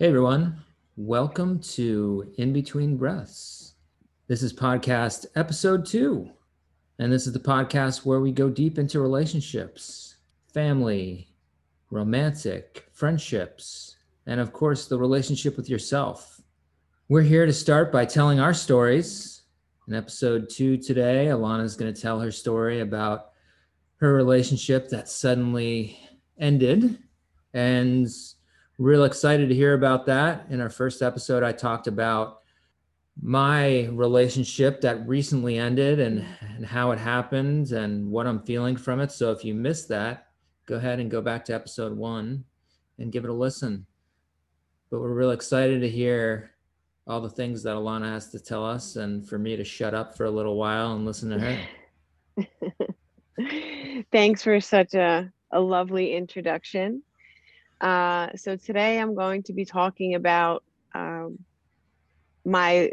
Hey everyone, welcome to In Between Breaths. This is podcast episode two, and this is the podcast where we go deep into relationships, family, romantic, friendships, and of course, the relationship with yourself. We're here to start by telling our stories. In episode two today, Alana is going to tell her story about her relationship that suddenly ended and real excited to hear about that. In our first episode, I talked about my relationship that recently ended and, and how it happened and what I'm feeling from it. So if you missed that, go ahead and go back to episode one and give it a listen. But we're real excited to hear all the things that Alana has to tell us and for me to shut up for a little while and listen to her. Thanks for such a, a lovely introduction. Uh, so today I'm going to be talking about um, my,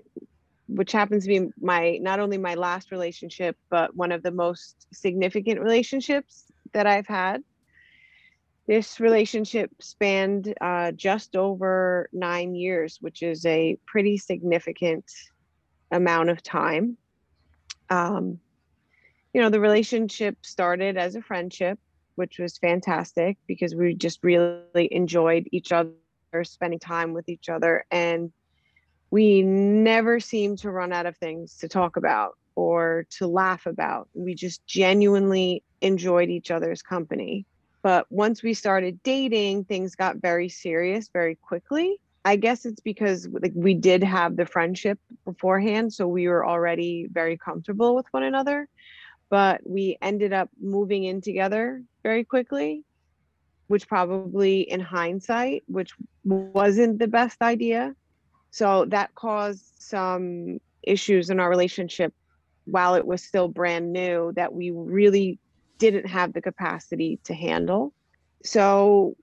which happens to be my, not only my last relationship, but one of the most significant relationships that I've had. This relationship spanned uh, just over nine years, which is a pretty significant amount of time. Um, you know, the relationship started as a friendship which was fantastic because we just really enjoyed each other, spending time with each other. And we never seemed to run out of things to talk about or to laugh about. We just genuinely enjoyed each other's company. But once we started dating, things got very serious very quickly. I guess it's because like we did have the friendship beforehand, so we were already very comfortable with one another but we ended up moving in together very quickly which probably in hindsight which wasn't the best idea. So that caused some issues in our relationship while it was still brand new that we really didn't have the capacity to handle. So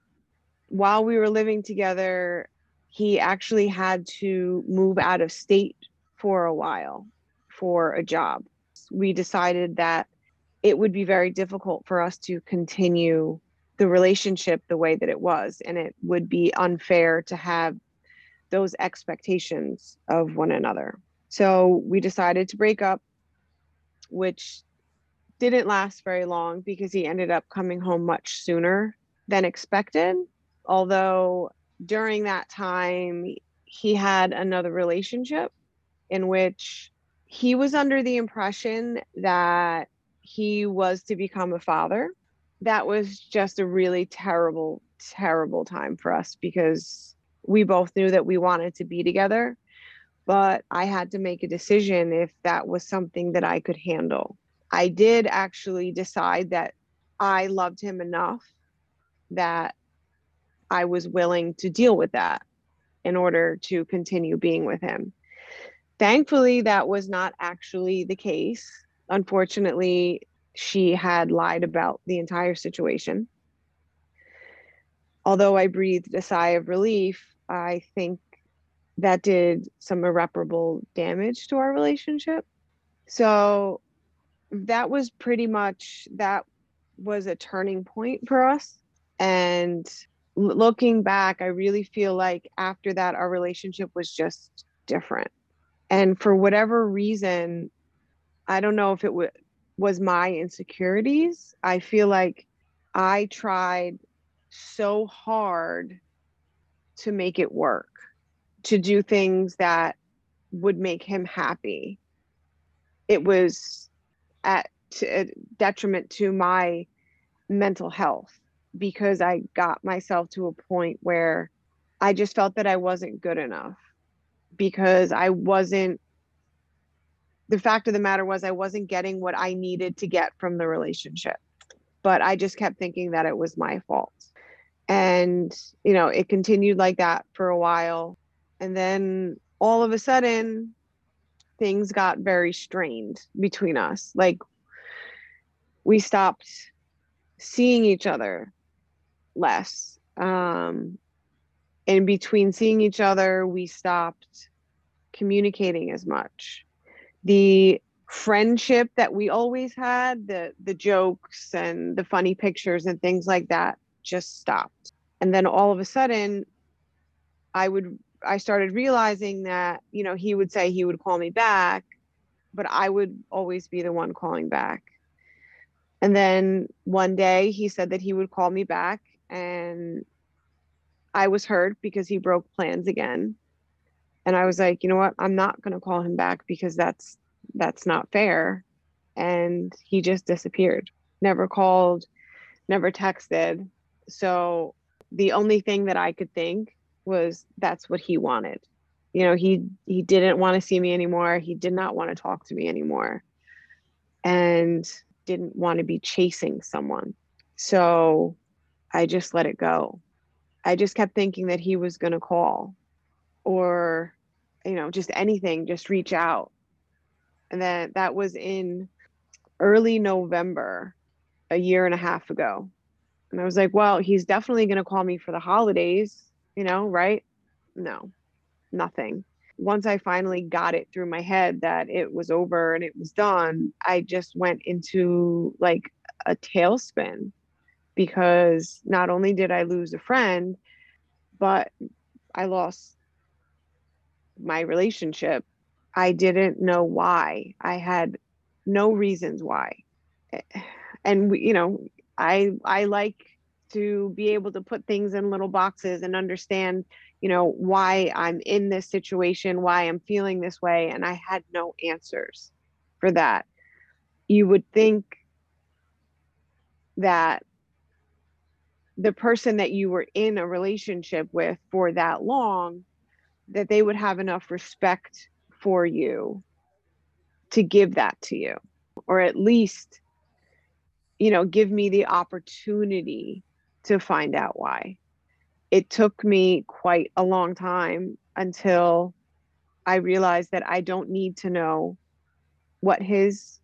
while we were living together he actually had to move out of state for a while for a job we decided that it would be very difficult for us to continue the relationship the way that it was. And it would be unfair to have those expectations of one another. So we decided to break up, which didn't last very long because he ended up coming home much sooner than expected. Although during that time, he had another relationship in which he was under the impression that he was to become a father. That was just a really terrible, terrible time for us because we both knew that we wanted to be together. But I had to make a decision if that was something that I could handle. I did actually decide that I loved him enough that I was willing to deal with that in order to continue being with him. Thankfully, that was not actually the case. Unfortunately, she had lied about the entire situation. Although I breathed a sigh of relief, I think that did some irreparable damage to our relationship. So that was pretty much that was a turning point for us. And looking back, I really feel like after that, our relationship was just different. And for whatever reason, I don't know if it w- was my insecurities. I feel like I tried so hard to make it work, to do things that would make him happy. It was at a detriment to my mental health because I got myself to a point where I just felt that I wasn't good enough because I wasn't the fact of the matter was I wasn't getting what I needed to get from the relationship. But I just kept thinking that it was my fault. And, you know, it continued like that for a while. And then all of a sudden, things got very strained between us. Like, we stopped seeing each other less. Um, in between seeing each other, we stopped communicating as much. The friendship that we always had, the the jokes and the funny pictures and things like that just stopped. And then all of a sudden I would I started realizing that, you know, he would say he would call me back, but I would always be the one calling back. And then one day he said that he would call me back and I was hurt because he broke plans again. And I was like, you know what? I'm not going to call him back because that's that's not fair. And he just disappeared. Never called, never texted. So the only thing that I could think was that's what he wanted. You know, he he didn't want to see me anymore. He did not want to talk to me anymore. And didn't want to be chasing someone. So I just let it go. I just kept thinking that he was going to call or you know, just anything, just reach out. And then that was in early November, a year and a half ago. And I was like, well, he's definitely going to call me for the holidays you know, right? No, nothing. Once I finally got it through my head that it was over and it was done, I just went into like a tailspin because not only did I lose a friend, but I lost my relationship. I didn't know why. I had no reasons why. And you know, I I like to be able to put things in little boxes and understand, you know, why I'm in this situation, why I'm feeling this way. And I had no answers for that. You would think that the person that you were in a relationship with for that long that they would have enough respect for you to give that to you or at least you know give me the opportunity to find out why. It took me quite a long time until I realized that I don't need to know what his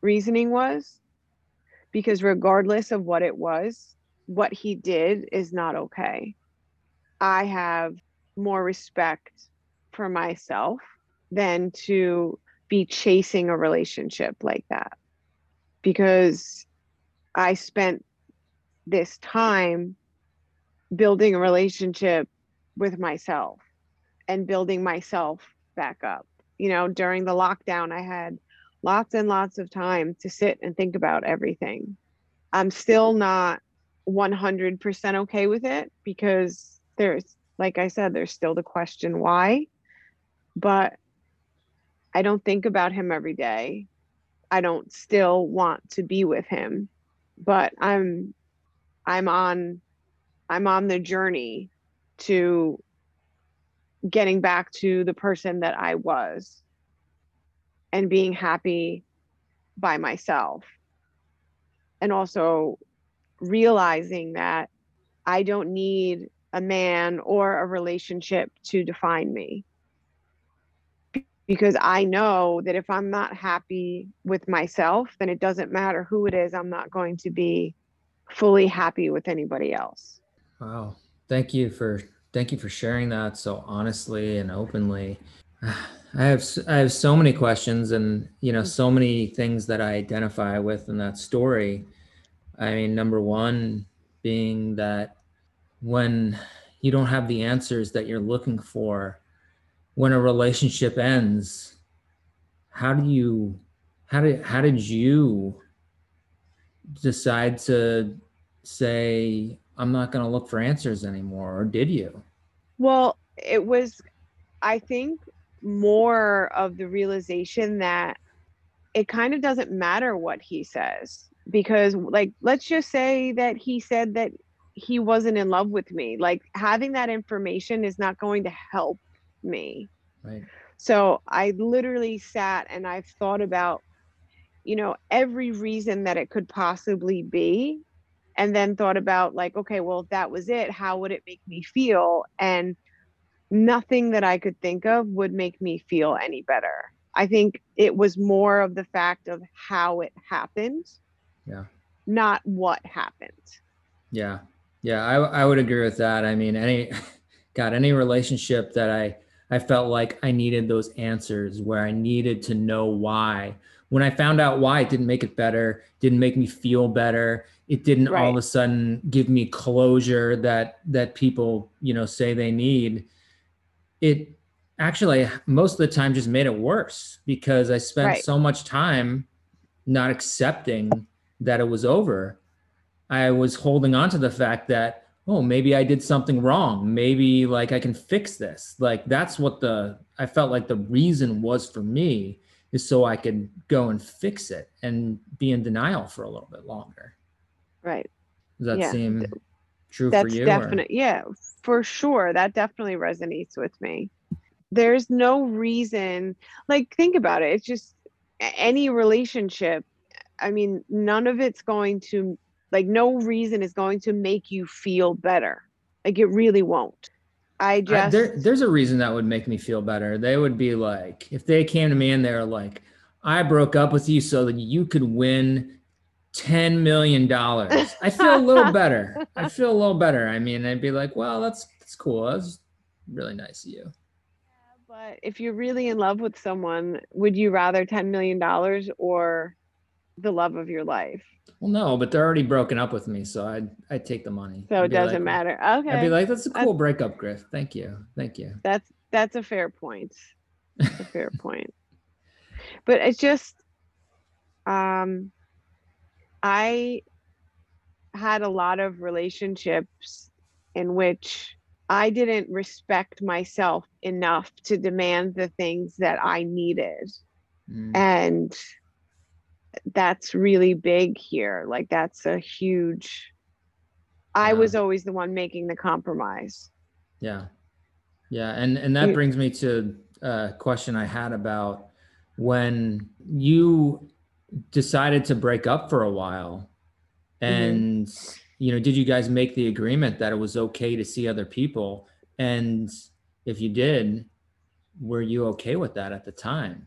reasoning was because regardless of what it was, what he did is not okay. I have more respect for myself than to be chasing a relationship like that because I spent this time building a relationship with myself and building myself back up. You know, during the lockdown, I had lots and lots of time to sit and think about everything. I'm still not 100% okay with it because there's, like I said, there's still the question why. But I don't think about him every day. I don't still want to be with him, but I'm I'm on I'm on the journey to getting back to the person that I was and being happy by myself. And also realizing that I don't need a man or a relationship to define me. Because I know that if I'm not happy with myself, then it doesn't matter who it is, I'm not going to be fully happy with anybody else. Wow. Thank you for thank you for sharing that so honestly and openly. I have I have so many questions and you know mm. so many things that I identify with in that story. I mean number 1 being that when you don't have the answers that you're looking for when a relationship ends how do you how did how did you decide to say, I'm not going to look for answers anymore? Or did you? Well, it was, I think, more of the realization that it kind of doesn't matter what he says because like let's just say that he said that he wasn't in love with me. Like having that information is not going to help me. Right. So i literally sat and i've thought about you know every reason that it could possibly be and then thought about like okay well if that was it how would it make me feel? And nothing that i could think of would make me feel any better. I think it was more of the fact of how it happened yeah not what happened yeah yeah i, I would agree with that i mean any god any relationship that i i felt like i needed those answers where i needed to know why when I found out why, it didn't make it better, didn't make me feel better. It didn't all of a sudden give me closure that that people, you know, say they need. it actually most of the time just made it worse because I spent Right. so much time not accepting that it was over. I was holding on to the fact that, oh, maybe I did something wrong. Maybe like I can fix this. Like that's what the I felt like the reason was for me is so I could go and fix it and be in denial for a little bit longer. Right. Does that Yeah, seem true for That's you? or- Yeah, for sure. That definitely resonates with me. There's no reason, like, think about it. It's just any relationship. I mean, none of it's going to, like, no reason is going to make you feel better. Like, it really won't. I I, just, there, there's a reason that would make me feel better. They would be like, if they came to me and they're like, I broke up with you so that you could win $10 million. I feel a little better. I feel a little better. I mean, I'd be like, well, that's, that's cool. That's really nice of you. but if you're really in love with someone, would you rather $10 million or the love of your life? Well, no, but they're already broken up with me. So I'd, I'd take the money. So I'd it doesn't like- matter. Okay. I'd be like, that's a That's- cool breakup, Griff. Thank you. Thank you. that's that's a fair point That's a fair point but it's just um i had a lot of relationships in which i didn't respect myself enough to demand the things that i needed Mm, and that's really big here like that's a huge i was always the one making the compromise Yeah. Yeah. And and that brings me to a question I had about when you decided to break up for a while mm-hmm. and you know, did you guys make the agreement that it was okay to see other people? And if you did, were you okay with that at the time?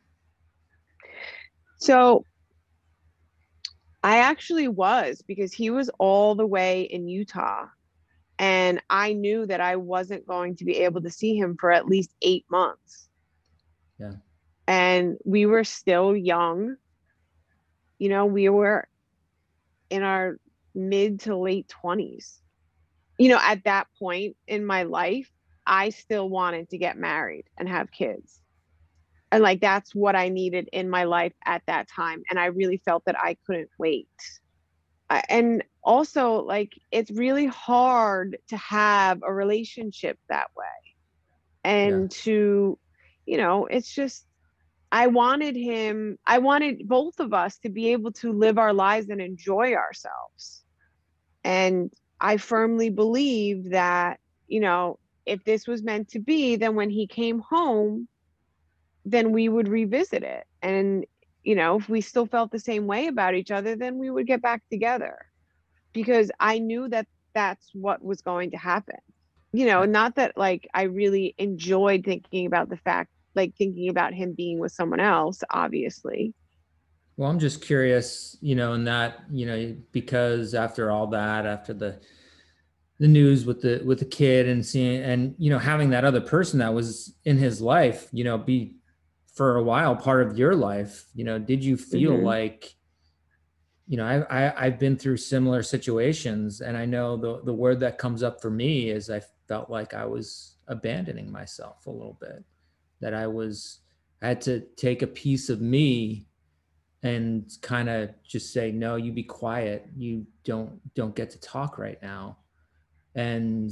So I actually was because he was all the way in Utah. And I knew that I wasn't going to be able to see him for at least eight months. Yeah. And we were still young. You know, we were in our mid to late 20s. You know, at that point in my life, I still wanted to get married and have kids and like that's what i needed in my life at that time and i really felt that i couldn't wait. I- and also like it's really hard to have a relationship that way. And to you know it's just i wanted him i wanted both of us to be able to live our lives and enjoy ourselves. And i firmly believe that you know if this was meant to be then when he came home then we would revisit it. And, you know, if we still felt the same way about each other, then we would get back together because I knew that that's what was going to happen. You know, not that like I really enjoyed thinking about the fact, like thinking about him being with someone else, obviously. Well, I'm just curious, you know, in that, you know, because after all that, after the the news with the with the kid and seeing and you know having that other person that was in his life, you know, be for a while part of your life, you know, did you feel Mhm. like you know, I, I I've been through similar situations and I know the the word that comes up for me is I felt like I was abandoning myself a little bit. That I was I had to take a piece of me and kind of just say no you be quiet you don't don't get to talk right now and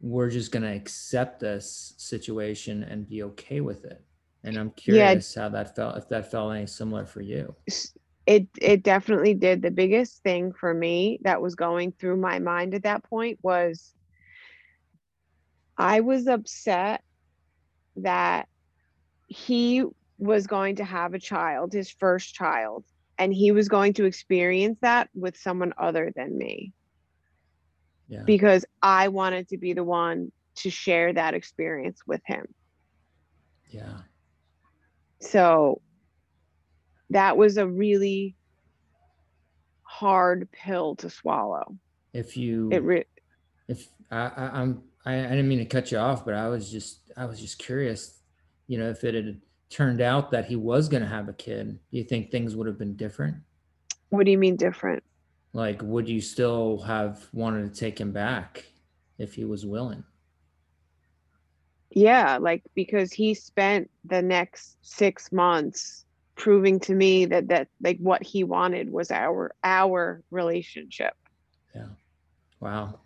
we're just going to accept this situation and be okay with it and i'm curious how that felt if that felt any similar for you. It it definitely did. The biggest thing for me that was going through my mind at that point was I was upset that he was going to have a child, his first child, and he was going to experience that with someone other than me. Yeah. Because I wanted to be the one to share that experience with him. yeah So that was a really hard pill to swallow. if you It re- if I, I i'm I, I didn't mean to cut you off but i was just i was just curious you know if it had turned out that he was going to have a kid do you think things would have been different what do you mean different? like would you still have wanted to take him back if he was willing Yeah, like because he spent the next six months proving to me that that like what he wanted was our our relationship. Yeah. Wow.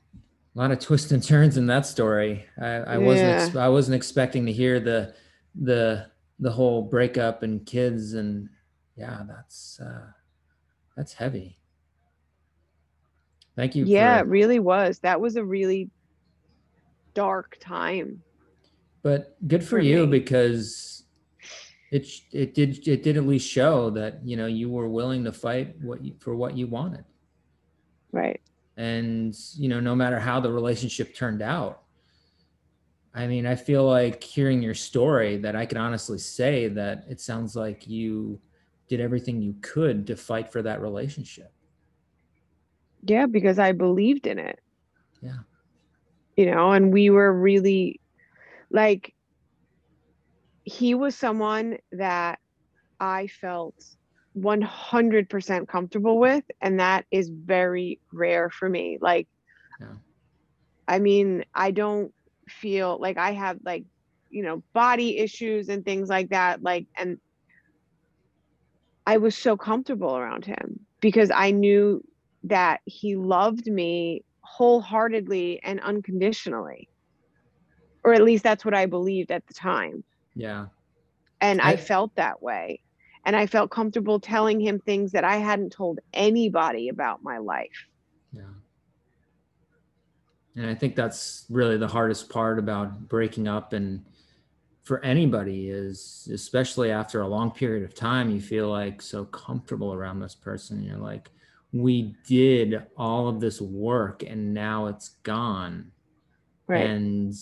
A lot of twists and turns in that story. I, I wasn't ex- I wasn't expecting to hear the the the whole breakup and kids and yeah, that's uh that's heavy. Thank you. Yeah, for, it really was. That was a really dark time. But good for, for you me. because it it did it did at least show that you know you were willing to fight what you, for what you wanted. Right. And you know, no matter how the relationship turned out, I mean, I feel like hearing your story that I can honestly say that it sounds like you did everything you could to fight for that relationship. Yeah, because I believed in it. Yeah. You know, and we were really like he was someone that I felt 100% comfortable with and that is very rare for me. Like yeah. I mean, I don't feel like I have like, you know, body issues and things like that like and I was so comfortable around him because I knew that he loved me wholeheartedly and unconditionally. Or at least that's what I believed at the time. Yeah. And I, I felt that way. And I felt comfortable telling him things that I hadn't told anybody about my life. Yeah. And I think that's really the hardest part about breaking up and for anybody is especially after a long period of time you feel like so comfortable around this person you're like we did all of this work and now it's gone. Right. And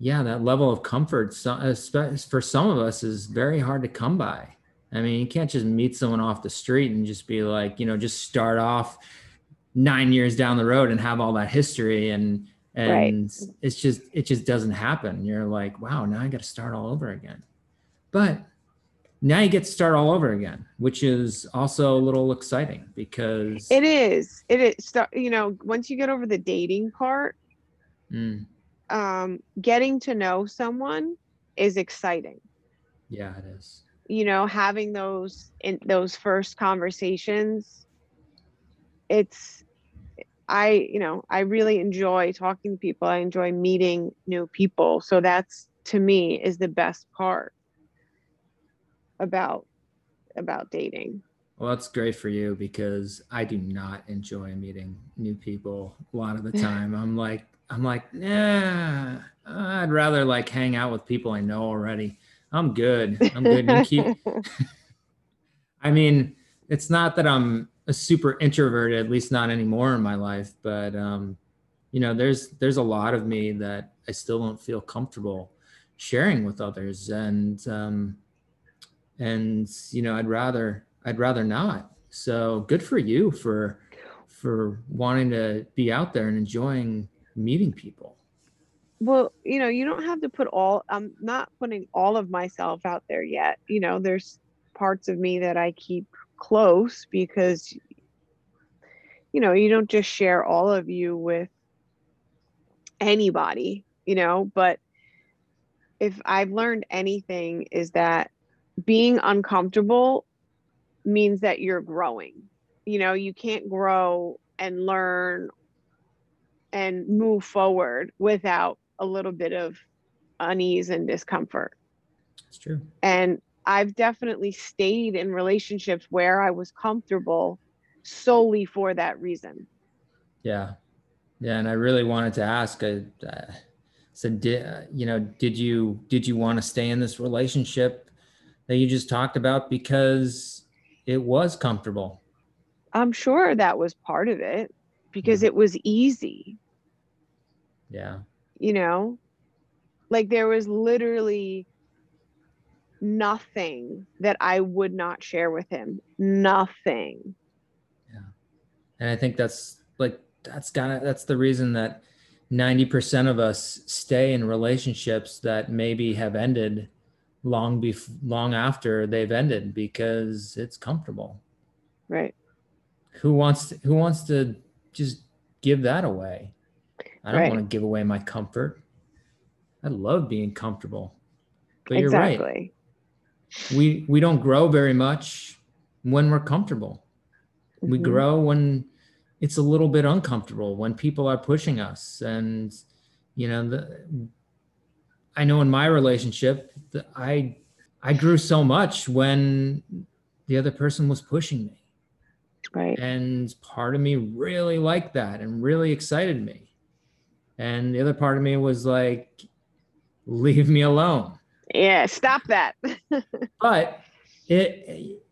yeah, that level of comfort for some of us is very hard to come by. I mean, you can't just meet someone off the street and just be like, you know, just start off nine years down the road and have all that history and and right. it's just it just doesn't happen. You're like, wow, now I got to start all over again. But now you get to start all over again, which is also a little exciting because it is. It is. You know, once you get over the dating part, mm. Um, getting to know someone is exciting. Yeah, it is. You know, having those in those first conversations, it's. I, you know, I really enjoy talking to people. I enjoy meeting new people. So that's to me is the best part about about dating. Well, that's great for you because I do not enjoy meeting new people a lot of the time. I'm like, I'm like, nah, I'd rather like hang out with people I know already. I'm good. I'm good. Keep. I mean, it's not that I'm a super introverted, at least not anymore in my life, but um, you know, there's there's a lot of me that I still don't feel comfortable sharing with others, and um, and you know i'd rather i'd rather not so good for you for for wanting to be out there and enjoying meeting people well you know you don't have to put all i'm not putting all of myself out there yet you know there's parts of me that i keep close because you know you don't just share all of you with anybody you know but if i've learned anything is that being uncomfortable means that you're growing. You know, you can't grow and learn and move forward without a little bit of unease and discomfort. It's true. And I've definitely stayed in relationships where I was comfortable solely for that reason. Yeah. Yeah. And I really wanted to ask, I, uh, said, did, you know, did you, did you want to stay in this relationship that you just talked about because it was comfortable. I'm sure that was part of it because it was easy. Yeah. You know, like there was literally nothing that I would not share with him. Nothing. Yeah. And I think that's like, that's kind of, that's the reason that 90% of us stay in relationships that maybe have ended long bef- long after they've ended because it's comfortable. Right. Who wants to, who wants to just give that away? I don't right. want to give away my comfort. I love being comfortable. But exactly. you're right. We we don't grow very much when we're comfortable. We Mhm. grow when it's a little bit uncomfortable, when people are pushing us. And, you know, the, I know in my relationship, I I grew so much when the other person was pushing me. Right. And part of me really liked that and really excited me. And the other part of me was like, leave me alone. Yeah. Stop that. But it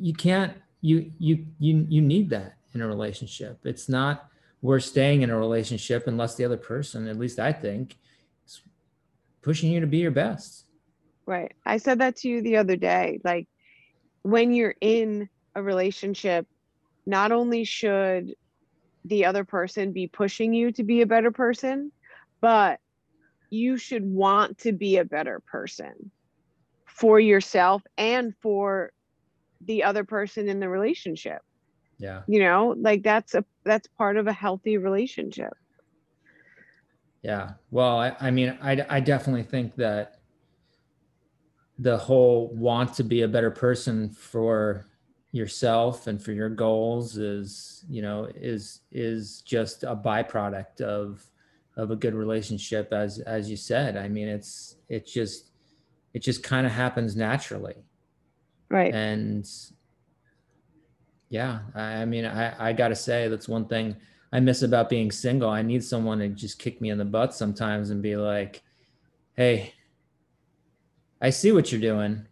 you can't you you you you need that in a relationship. It's not we're staying in a relationship unless the other person, at least I think, is pushing you to be your best. Right. I said that to you the other day. Like when you're in a relationship, not only should the other person be pushing you to be a better person, but you should want to be a better person for yourself and for the other person in the relationship. Yeah. You know, like that's a that's part of a healthy relationship. Yeah. Well, I, I mean, I, I definitely think that the whole want to be a better person for yourself and for your goals is, you know, is is just a byproduct of of a good relationship as as you said. I mean, it's it just it just kind of happens naturally. Right. And yeah, I, I mean, I, I got to say, that's one thing I miss about being single. I need someone to just kick me in the butt sometimes and be like, hey, I see what you're doing.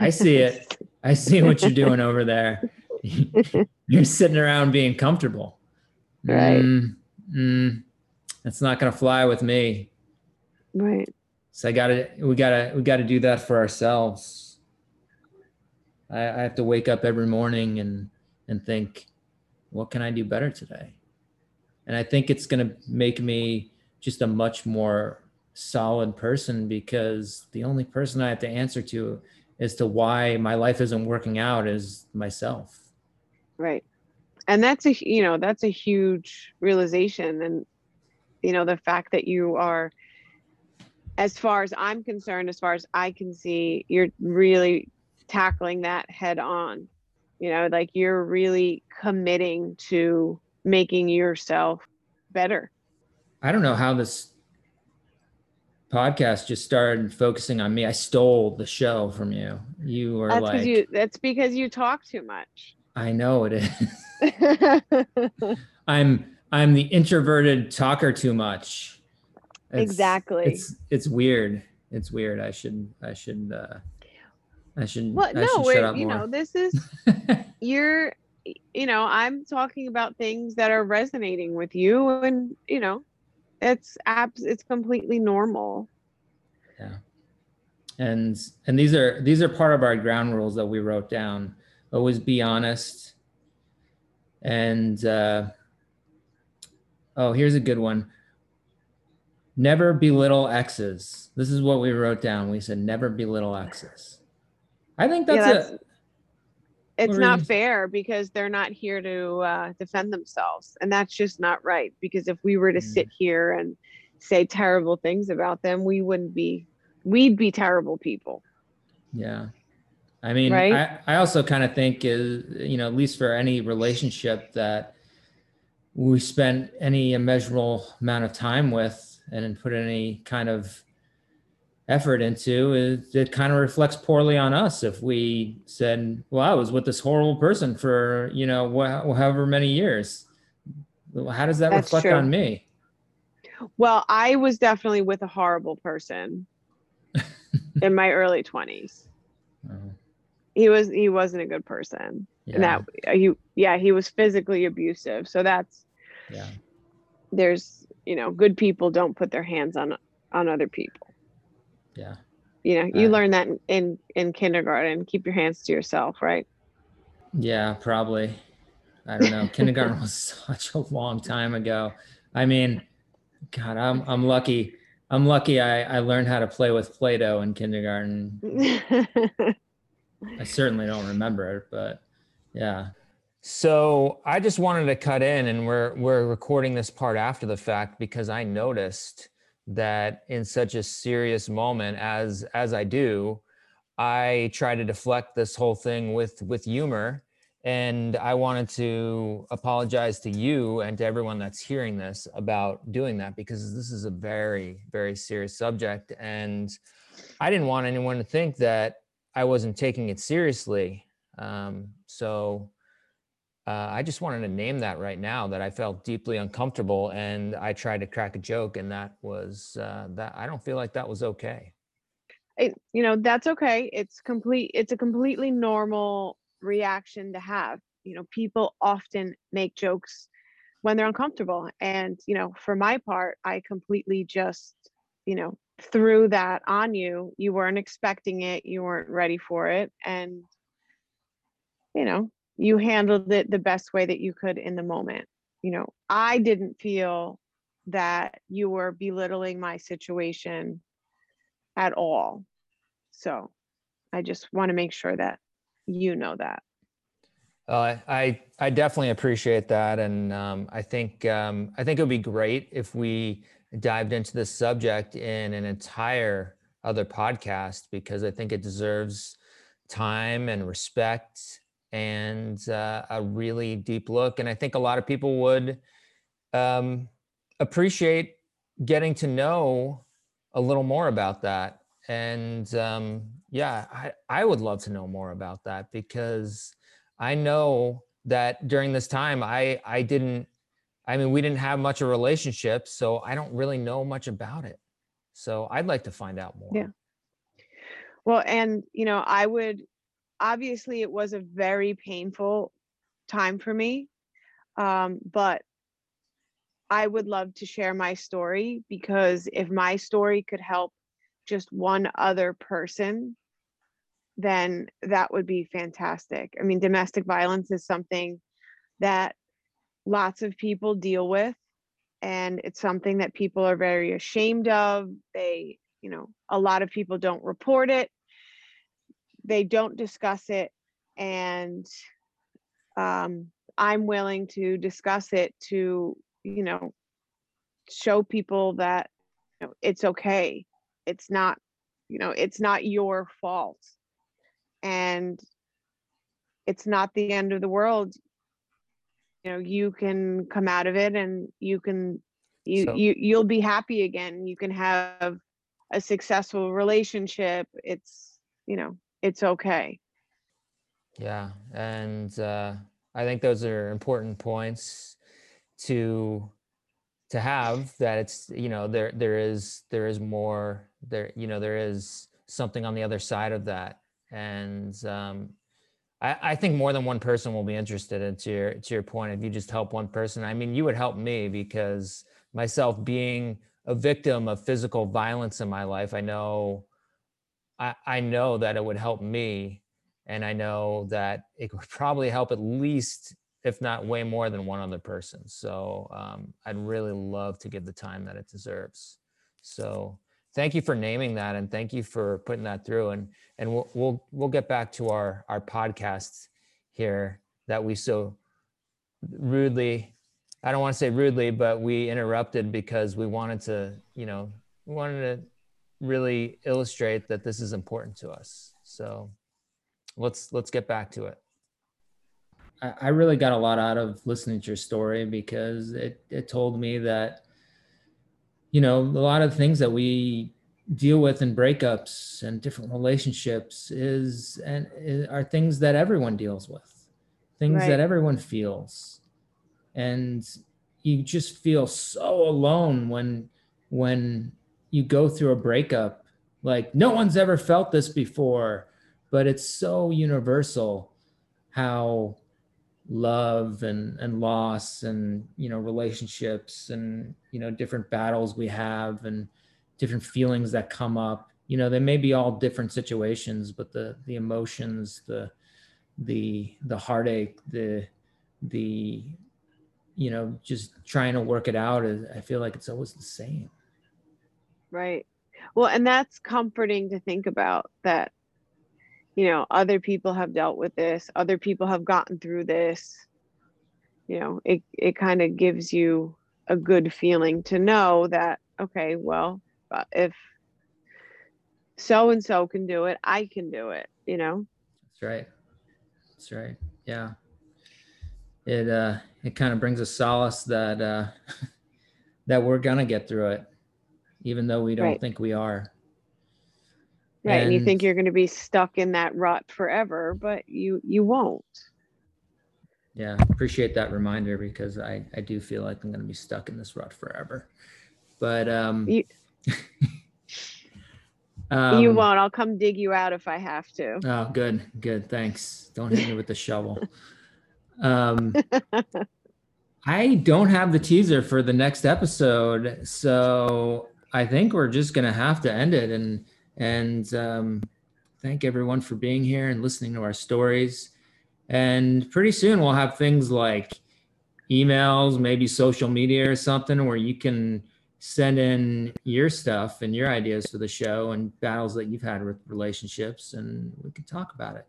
I see it. I see what you're doing over there. you're sitting around being comfortable. Right. Mm, mm, that's not going to fly with me. right. So I gotta, we gotta, we gotta do that for ourselves. I, I have to wake up every morning and and think, what can I do better today? And I think it's gonna make me just a much more solid person because the only person I have to answer to as to why my life isn't working out is myself. Right. And that's a, you know, that's a huge realization. And, you know, the fact that you are, as far as I'm concerned, as far as I can see, you're really tackling that head on. You know, like you're really committing to making yourself better. I don't know how this podcast just started focusing on me. I stole the show from you. You were That's like, you that's because you talk too much. I know it is. I'm I'm the introverted talker too much. It's- Exactly. It's it's weird. It's weird. I should I should uh I should well, I no, should shut we're, you more. know, this is you're you know i'm talking about things that are resonating with you and you know it's abs it's completely normal Yeah. and and these are these are part of our ground rules that we wrote down. Always be honest. And uh oh, here's a good one. Never belittle exes. This is what we wrote down. We said never belittle exes. I think that's, Yeah, that's- it. It's not fair because they're not here to uh, defend themselves and that's just not right because if we were to Mm. sit here and say terrible things about them we wouldn't be we'd be terrible people Yeah. I mean, Right? I, I also kind of think is, you know, at least for any relationship that we spend any immeasurable amount of time with and put any kind of effort into is it kind of reflects poorly on us if we said, well, I was with this horrible person for, you know, wh- however many years. How does that That's reflect true. on me? well i was definitely with a horrible person in my early 20s Oh, he was he wasn't a good person. Yeah, and that uh, he yeah he was physically abusive. So that's yeah, there's you know good people don't put their hands on on other people yeah. you know you Uh, learn that in, in in kindergarten keep your hands to yourself right Yeah, probably. I don't know. Kindergarten was such a long time ago. I mean, God, I'm I'm lucky. I'm lucky I, I learned how to play with Play-Doh in kindergarten. I certainly don't remember it, but yeah. So I just wanted to cut in and we're we're recording this part after the fact because I noticed that in such a serious moment as as I do, I try to deflect this whole thing with with humor and I wanted to apologize to you and to everyone that's hearing this about doing that because this is a very, very serious subject. And I didn't want anyone to think that I wasn't taking it seriously. Um, so uh, I just wanted to name that right now that I felt deeply uncomfortable and I tried to crack a joke, and that was uh, that I don't feel like that was okay. It, you know, that's okay. It's complete, it's a completely normal reaction to have. You know, people often make jokes when they're uncomfortable. And, you know, for my part, I completely just, you know, threw that on you. You weren't expecting it, you weren't ready for it. And, you know, you handled it the best way that you could in the moment. You know, I didn't feel that you were belittling my situation at all. So I just want to make sure that you know that. Uh, I I definitely appreciate that, and um, I think um, I think it would be great if we dived into this subject in an entire other podcast because I think it deserves time and respect and uh, a really deep look. And I think a lot of people would um, appreciate getting to know a little more about that and um, yeah, I, I would love to know more about that because I know that during this time, I I didn't. I mean, we didn't have much of a relationship, so I don't really know much about it. So I'd like to find out more. Yeah. Well, and you know, I would obviously it was a very painful time for me, um, but I would love to share my story because if my story could help just one other person, then that would be fantastic. I mean, domestic violence is something that lots of people deal with, and it's something that people are very ashamed of. They, you know, a lot of people don't report it, they don't discuss it, and um, I'm willing to discuss it to, you know, show people that you know, it's okay. It's not you know it's not your fault. And it's not the end of the world. You know you can come out of it and you can you so, you you'll be happy again. You can have a successful relationship. It's you know it's okay. Yeah and uh i think those are important points to to have that it's you know there there is there is more there you know there is something on the other side of that. And um I, I think more than one person will be interested in to your to your point if you just help one person. I mean you would help me because myself being a victim of physical violence in my life i know i i know that it would help me and i know that it would probably help at least if not way more than one other person. So um, I'd really love to give the time that it deserves. So thank you for naming that, and thank you for putting that through. And and we'll we'll we'll get back to our our podcast here that we so rudely. I don't want to say rudely, but we interrupted because we wanted to, you know, we wanted to really illustrate that this is important to us. So let's let's get back to it. I really got a lot out of listening to your story because it, it told me that, you know, a lot of things that we deal with in breakups and different relationships is and are things that everyone deals with, things right. that everyone feels, and you just feel so alone when when you go through a breakup. Like no one's ever felt this before, but it's so universal how love and and loss and you know relationships and you know different battles we have and different feelings that come up you know they may be all different situations but the the emotions the the the heartache the the you know just trying to work it out i feel like it's always the same right well and that's comforting to think about that you know other people have dealt with this other people have gotten through this you know it it kind of gives you a good feeling to know that okay, well, if so and so can do it, I can do it, you know? That's right. That's right. Yeah. It uh it kind of brings a solace that uh that we're gonna get through it, even though we don't Right. think we are. Right. And, you think you're gonna be stuck in that rut forever, but you you won't. Yeah, appreciate that reminder because I I do feel like I'm gonna be stuck in this rut forever. But um, You- you um, won't. I'll come dig you out if I have to. Oh, good, good. Thanks. Don't hit me with the shovel. Um, I don't have the teaser for the next episode, so I think we're just gonna have to end it and and um, thank everyone for being here and listening to our stories. And pretty soon we'll have things like emails, maybe social media or something where you can send in your stuff and your ideas for the show and battles that you've had with relationships and we can talk about it.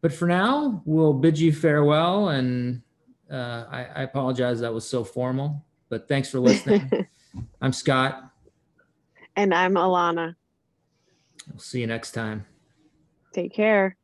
But for now, we'll bid you farewell and uh, I, I apologize that was so formal, but thanks for listening. I'm Scott. And I'm Alana. We'll see you next time. Take care.